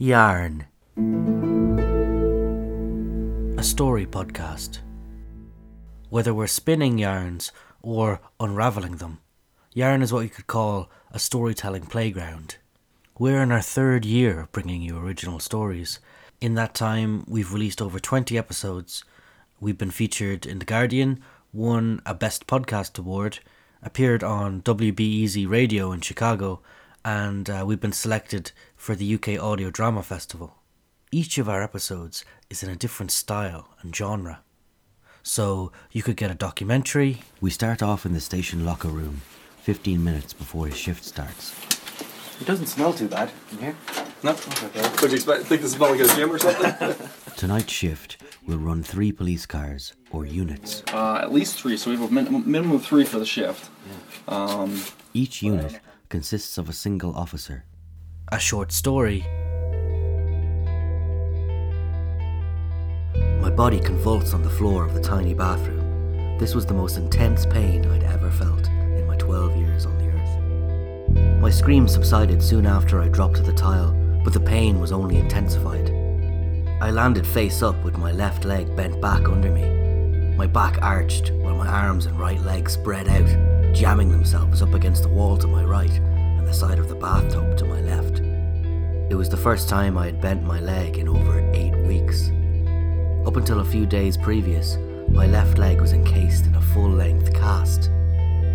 Yarn. A story podcast. Whether we're spinning yarns or unravelling them, Yarn is what you could call a storytelling playground. We're in our third year of bringing you original stories. In that time, we've released over 20 episodes. We've been featured in The Guardian, won a Best Podcast Award, appeared on WBEZ Radio in Chicago, and uh, we've been selected for the UK Audio Drama Festival. Each of our episodes is in a different style and genre. So you could get a documentary. We start off in the station locker room, 15 minutes before his shift starts. It doesn't smell too bad in here. No? Okay. Would you expect, think this smell like a gym or something? Tonight's shift will run three police cars or units. uh, at least three, so we have a min- minimum of three for the shift. Um, Each unit consists of a single officer. A short story. My body convulsed on the floor of the tiny bathroom. This was the most intense pain I'd ever felt in my 12 years on the earth. My scream subsided soon after I dropped to the tile, but the pain was only intensified. I landed face up with my left leg bent back under me. My back arched while my arms and right leg spread out, jamming themselves up against the wall to my right and the side of the bathtub to my left. It was the first time I had bent my leg in over eight weeks. Up until a few days previous, my left leg was encased in a full length cast.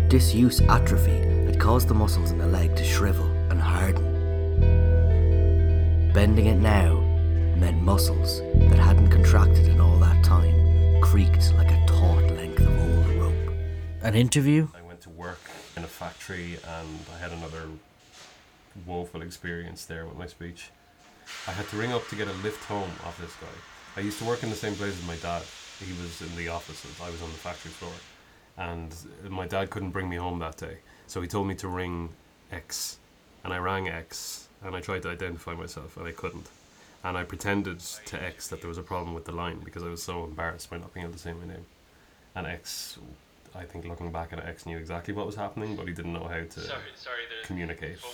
Disuse atrophy had caused the muscles in the leg to shrivel and harden. Bending it now meant muscles that hadn't contracted in all that time creaked like a taut length of old rope. An interview? In a factory and I had another woeful experience there with my speech. I had to ring up to get a lift home off this guy. I used to work in the same place as my dad. He was in the offices, I was on the factory floor. And my dad couldn't bring me home that day. So he told me to ring X. And I rang X and I tried to identify myself and I couldn't. And I pretended to X that there was a problem with the line because I was so embarrassed by not being able to say my name. And X, I think looking back at it, X knew exactly what was happening, but he didn't know how to Sorry, sorry. The communicate phone,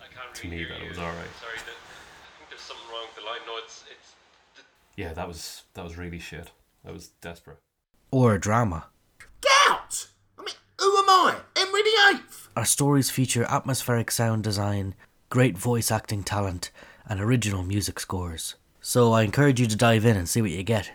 I can't to me hear that it was all right. Sorry, the, I think there's something wrong with the line. No, it's it's. Yeah, that was that was really shit. That was desperate. Or a drama. Gout! I mean, who am I? Henry the Eighth? Our stories feature atmospheric sound design, great voice acting talent, and original music scores. So I encourage you to dive in and see what you get.